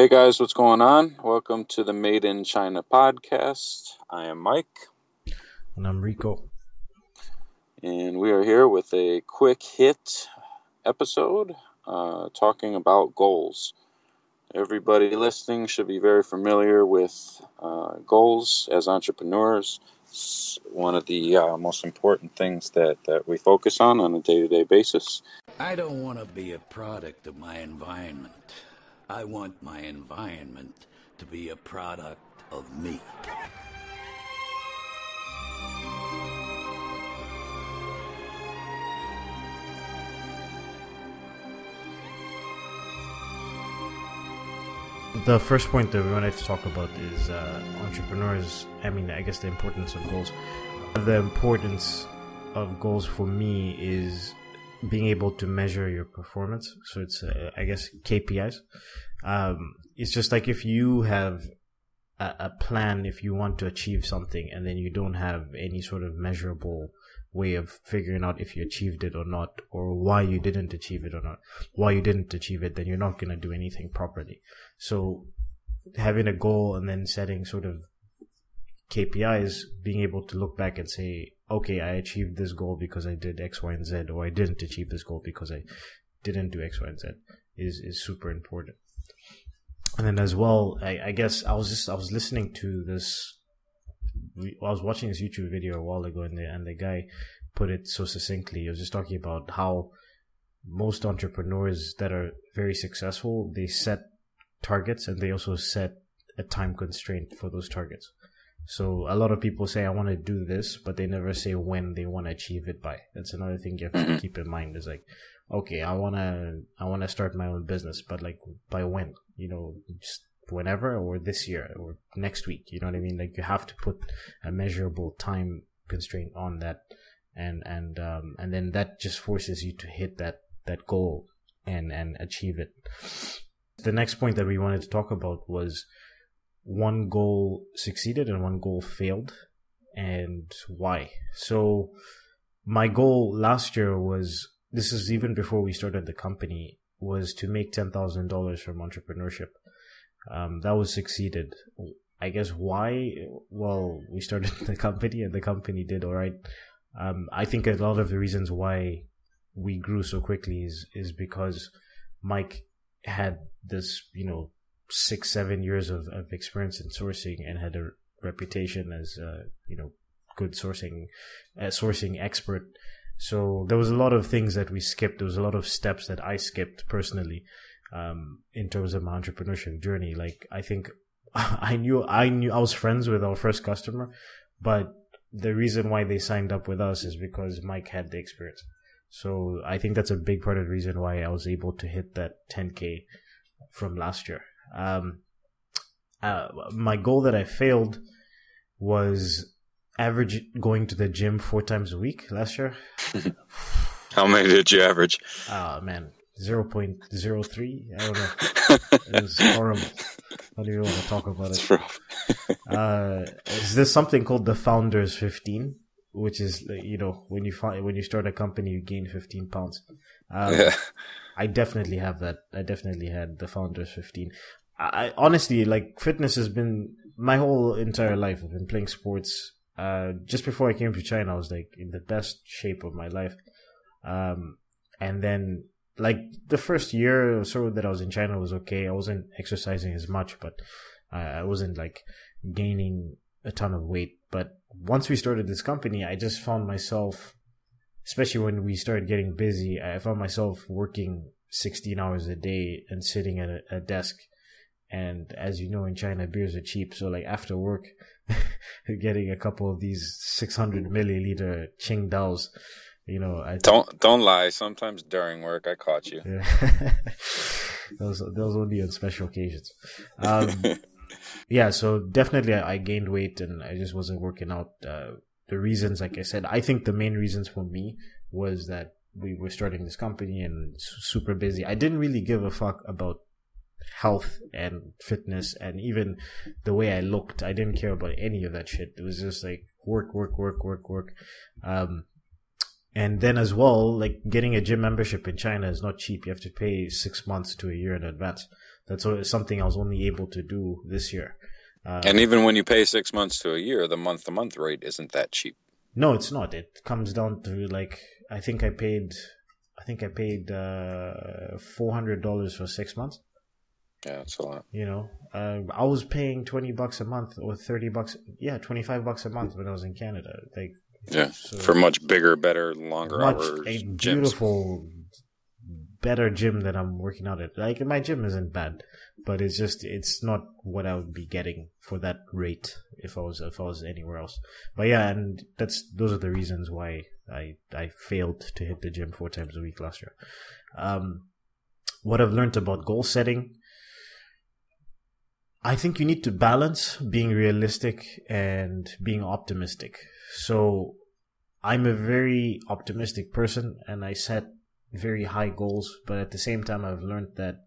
Hey guys, what's going on? Welcome to the Made in China podcast. I am Mike. And I'm Rico. And we are here with a quick hit episode uh, talking about goals. Everybody listening should be very familiar with uh, goals as entrepreneurs. It's one of the uh, most important things that, that we focus on on a day to day basis. I don't want to be a product of my environment. I want my environment to be a product of me. The first point that we wanted to talk about is uh, entrepreneurs. I mean, I guess the importance of goals. The importance of goals for me is being able to measure your performance. So it's, uh, I guess, KPIs. Um, it's just like if you have a, a, plan, if you want to achieve something, and then you don't have any sort of measurable way of figuring out if you achieved it or not, or why you didn't achieve it or not. Why you didn't achieve it, then you're not going to do anything properly. So having a goal and then setting sort of KPIs, being able to look back and say, okay, I achieved this goal because I did X, Y, and Z, or I didn't achieve this goal because I didn't do X, Y, and Z is, is super important. And then as well, I, I guess I was just, I was listening to this, I was watching this YouTube video a while ago and the, and the guy put it so succinctly. He was just talking about how most entrepreneurs that are very successful, they set targets and they also set a time constraint for those targets. So a lot of people say I want to do this, but they never say when they want to achieve it by. That's another thing you have to mm-hmm. keep in mind. Is like, okay, I wanna I wanna start my own business, but like by when? You know, just whenever or this year or next week. You know what I mean? Like you have to put a measurable time constraint on that, and and um and then that just forces you to hit that that goal and and achieve it. The next point that we wanted to talk about was one goal succeeded and one goal failed and why. So my goal last year was this is even before we started the company was to make ten thousand dollars from entrepreneurship. Um, that was succeeded. I guess why? Well, we started the company and the company did all right. Um, I think a lot of the reasons why we grew so quickly is is because Mike had this, you know, six, seven years of, of experience in sourcing and had a reputation as, uh, you know, good sourcing, uh, sourcing expert. So there was a lot of things that we skipped. There was a lot of steps that I skipped personally, um, in terms of my entrepreneurship journey. Like, I think I knew, I knew I was friends with our first customer, but the reason why they signed up with us is because Mike had the experience. So I think that's a big part of the reason why I was able to hit that 10k from last year. Um, uh, my goal that I failed was average going to the gym four times a week last year. How many did you average? Oh man, zero point zero three. I don't know. it was horrible. I don't even want to talk about it. uh, is this something called the Founders Fifteen? Which is you know when you find when you start a company you gain fifteen pounds. Um, yeah. I definitely have that. I definitely had the Founders 15. I honestly like fitness has been my whole entire life. I've been playing sports. Uh, just before I came to China, I was like in the best shape of my life. Um, and then like the first year or so that I was in China was okay. I wasn't exercising as much, but uh, I wasn't like gaining a ton of weight. But once we started this company, I just found myself, especially when we started getting busy, I found myself working 16 hours a day and sitting at a, a desk and as you know, in China, beers are cheap. So like after work, getting a couple of these 600 milliliter Qingdaos, you know, I don't don't lie. Sometimes during work, I caught you. Yeah. those those only on special occasions. Um, yeah, so definitely I, I, gained weight and I just wasn't working out. Uh, the reasons, like I said, I think the main reasons for me was that we were starting this company and super busy. I didn't really give a fuck about health and fitness and even the way I looked. I didn't care about any of that shit. It was just like work, work, work, work, work. Um, and then as well, like getting a gym membership in China is not cheap. You have to pay six months to a year in advance. That's something I was only able to do this year. Uh, and even when you pay six months to a year, the month to month rate isn't that cheap. No, it's not. It comes down to like I think I paid, I think I paid uh, four hundred dollars for six months. Yeah, that's a lot. You know, uh, I was paying twenty bucks a month or thirty bucks. Yeah, twenty five bucks a month when I was in Canada. Like, yeah, so for much bigger, better, longer much, hours. A beautiful, better gym that I'm working out at. Like my gym isn't bad, but it's just it's not what I would be getting for that rate if I was if I was anywhere else. But yeah, and that's those are the reasons why I I failed to hit the gym four times a week last year. Um, what I've learned about goal setting. I think you need to balance being realistic and being optimistic. So I'm a very optimistic person and I set very high goals, but at the same time, I've learned that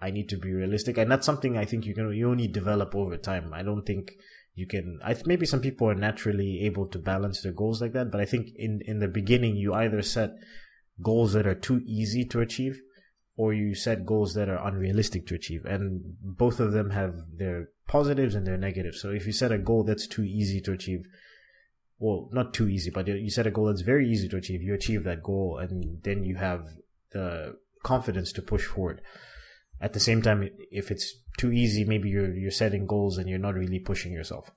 I need to be realistic, and that's something I think you can you only develop over time. I don't think you can. I th- maybe some people are naturally able to balance their goals like that, but I think in in the beginning you either set goals that are too easy to achieve, or you set goals that are unrealistic to achieve, and both of them have their positives and their negatives. So if you set a goal that's too easy to achieve, well, not too easy, but you set a goal that's very easy to achieve. You achieve that goal, and then you have the confidence to push forward. At the same time, if it's too easy, maybe you're you're setting goals and you're not really pushing yourself.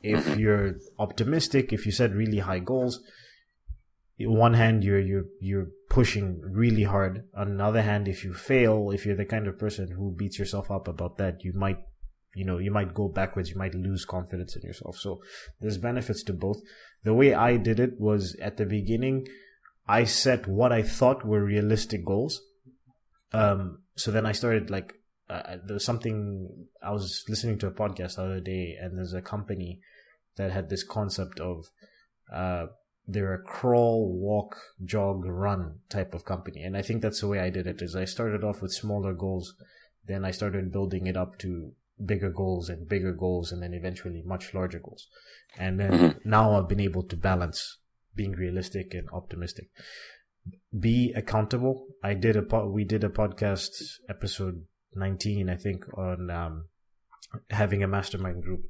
If mm-hmm. you're optimistic, if you set really high goals, on one hand you're you're you're pushing really hard. On the other hand, if you fail, if you're the kind of person who beats yourself up about that, you might you know you might go backwards you might lose confidence in yourself. So there's benefits to both. The way i did it was at the beginning i set what i thought were realistic goals. Um so then i started like uh, there was something i was listening to a podcast the other day and there's a company that had this concept of uh they're a crawl walk jog run type of company. And i think that's the way i did it is i started off with smaller goals then i started building it up to bigger goals and bigger goals and then eventually much larger goals. And then mm-hmm. now I've been able to balance being realistic and optimistic. Be accountable. I did a po- we did a podcast episode 19 I think on um, having a mastermind group.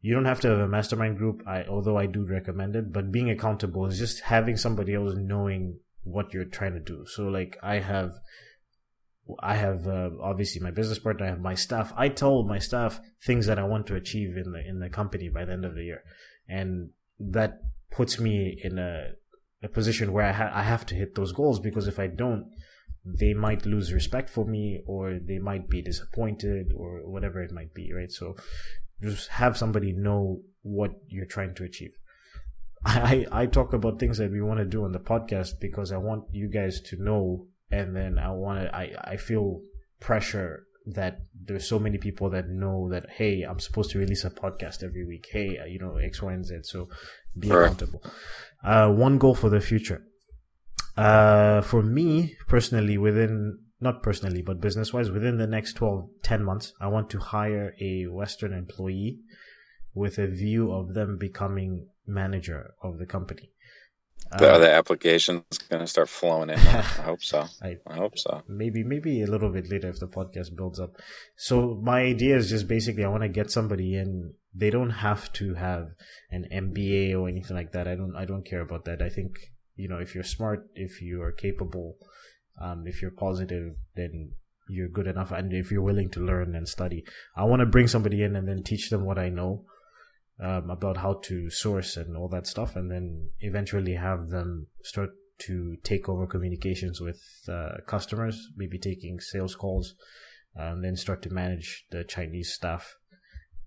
You don't have to have a mastermind group, I although I do recommend it, but being accountable is just having somebody else knowing what you're trying to do. So like I have I have uh, obviously my business partner. I have my staff. I tell my staff things that I want to achieve in the in the company by the end of the year, and that puts me in a a position where I, ha- I have to hit those goals because if I don't, they might lose respect for me or they might be disappointed or whatever it might be. Right. So just have somebody know what you're trying to achieve. I, I talk about things that we want to do on the podcast because I want you guys to know and then I want to. I I feel pressure that there's so many people that know that hey, I'm supposed to release a podcast every week. Hey, uh, you know X, Y, and Z. So be sure. accountable. Uh, one goal for the future. Uh, for me personally, within not personally, but business wise, within the next 12, 10 months, I want to hire a Western employee with a view of them becoming manager of the company. The, uh, the application's going to start flowing in. I hope so. I, I, hope so. Maybe, maybe a little bit later if the podcast builds up. So my idea is just basically I want to get somebody in. They don't have to have an MBA or anything like that. I don't, I don't care about that. I think, you know, if you're smart, if you are capable, um, if you're positive, then you're good enough. And if you're willing to learn and study, I want to bring somebody in and then teach them what I know um, about how to source and all that stuff, and then eventually have them start to take over communications with uh, customers, maybe taking sales calls, and then start to manage the Chinese staff,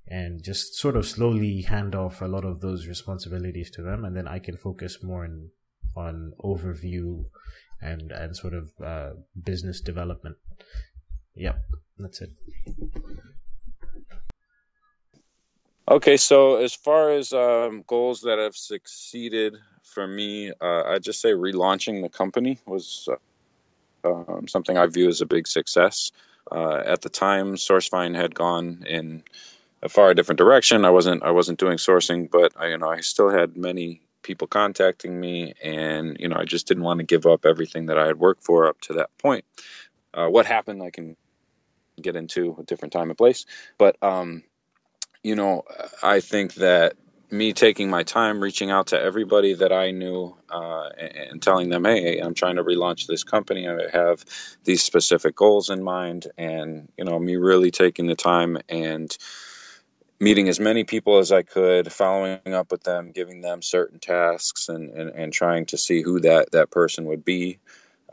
and just sort of slowly hand off a lot of those responsibilities to them, and then I can focus more on on overview and and sort of uh, business development. Yep, that's it. Okay, so as far as um, goals that have succeeded for me, uh, I just say relaunching the company was uh, um, something I view as a big success. Uh, at the time, SourceFind had gone in a far different direction. I wasn't I wasn't doing sourcing, but I, you know I still had many people contacting me, and you know I just didn't want to give up everything that I had worked for up to that point. Uh, what happened, I can get into a different time and place. But um, you know, I think that me taking my time reaching out to everybody that I knew uh, and, telling them, hey, I'm trying to relaunch this company. I have these specific goals in mind. And, you know, me really taking the time and meeting as many people as I could, following up with them, giving them certain tasks and, and, and trying to see who that, that person would be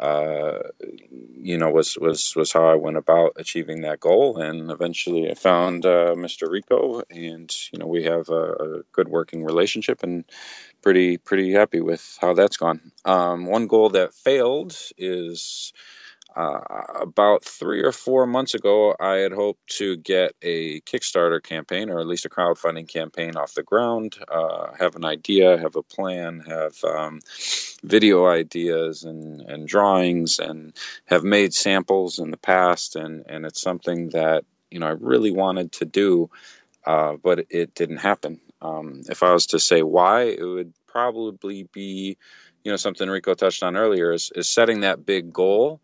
uh, you know, was was was how I went about achieving that goal. And eventually, I found uh, Mr. Rico, and you know, we have a, a, good working relationship, and pretty pretty happy with how that's gone. Um, one goal that failed is uh, about three or four months ago, I had hoped to get a Kickstarter campaign or at least a crowdfunding campaign off the ground, uh, have an idea, have a plan, have um, video ideas and, and drawings, and have made samples in the past. And, and it's something that, you know, I really wanted to do, uh, but it didn't happen. Um, if I was to say why, it would probably be, you know, something Rico touched on earlier is, is setting that big goal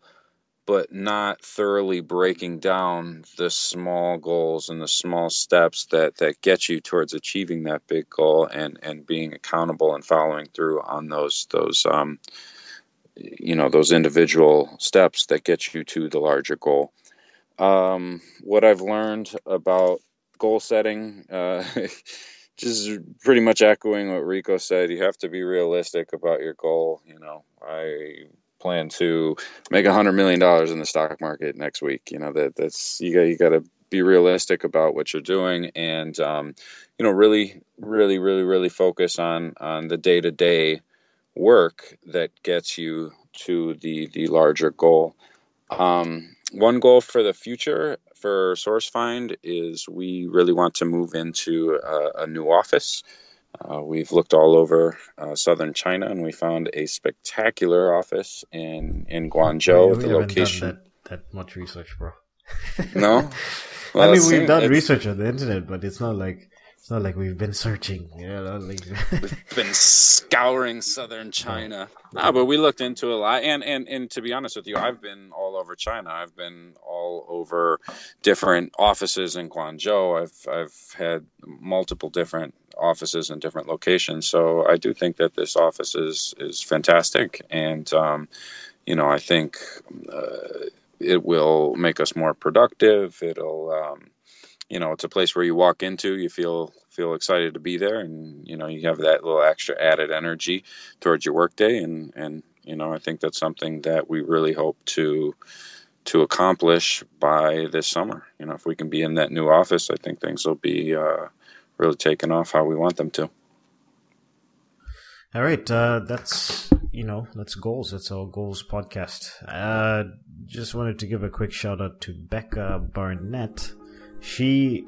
but not thoroughly breaking down the small goals and the small steps that that get you towards achieving that big goal and and being accountable and following through on those those um, you know those individual steps that get you to the larger goal. Um, what i've learned about goal setting uh, just pretty much echoing what rico said you have to be realistic about your goal you know. I plan to make a hundred million dollars in the stock market next week. You know that that's you got you got to be realistic about what you're doing and um, you know really really really really focus on on the day to day work that gets you to the the larger goal. Um, one goal for the future for SourceFind is we really want to move into a, a new office. Uh, we've looked all over uh, southern China and we found a spectacular office in, in Guangzhou. We, we the location. That, that, much research, bro. no? Well, I mean, we've done research on the internet, but it's not like it's not like we've been searching, you know, like we've been scouring southern China. No, but we looked into a lot, and and and to be honest with you, I've been all over China. I've been all over different offices in Guangzhou. I've I've had multiple different offices in different locations. So I do think that this office is is fantastic, and um, you know, I think uh, it will make us more productive. It'll um, you know it's a place where you walk into you feel feel excited to be there and you know you have that little extra added energy towards your workday and and you know i think that's something that we really hope to to accomplish by this summer you know if we can be in that new office i think things will be uh, really taking off how we want them to. All right uh, that's you know that's goals. That's our goals podcast. Uh, just wanted to give a quick shout out to becca barnett. She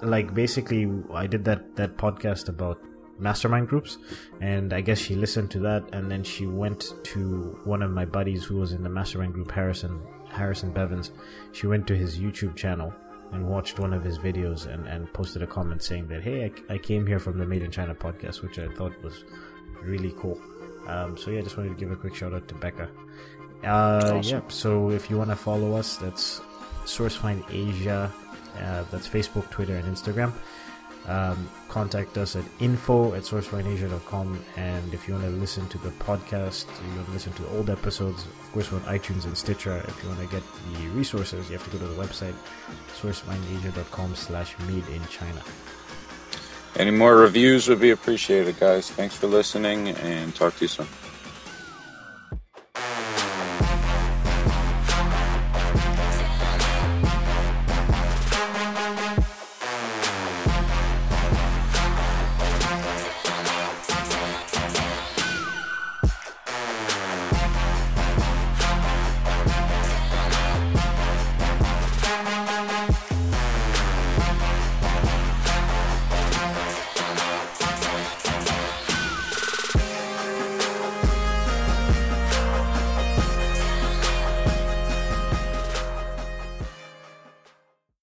like basically I did that that podcast about mastermind groups and I guess she listened to that and then she went to one of my buddies who was in the mastermind group Harrison Harrison Bevins. She went to his YouTube channel and watched one of his videos and, and posted a comment saying that hey I, I came here from the Made in China podcast which I thought was really cool um, so yeah I just wanted to give a quick shout out to Becca uh, awesome. yeah so if you want to follow us that's SourceFind Asia uh, that's Facebook, Twitter, and Instagram. Um, contact us at info at sourcefindasia.com. And if you want to listen to the podcast, you want to listen to old episodes, of course, we're on iTunes and Stitcher. If you want to get the resources, you have to go to the website, sourcefindasia.com slash made in China. Any more reviews would be appreciated, guys. Thanks for listening and talk to you soon.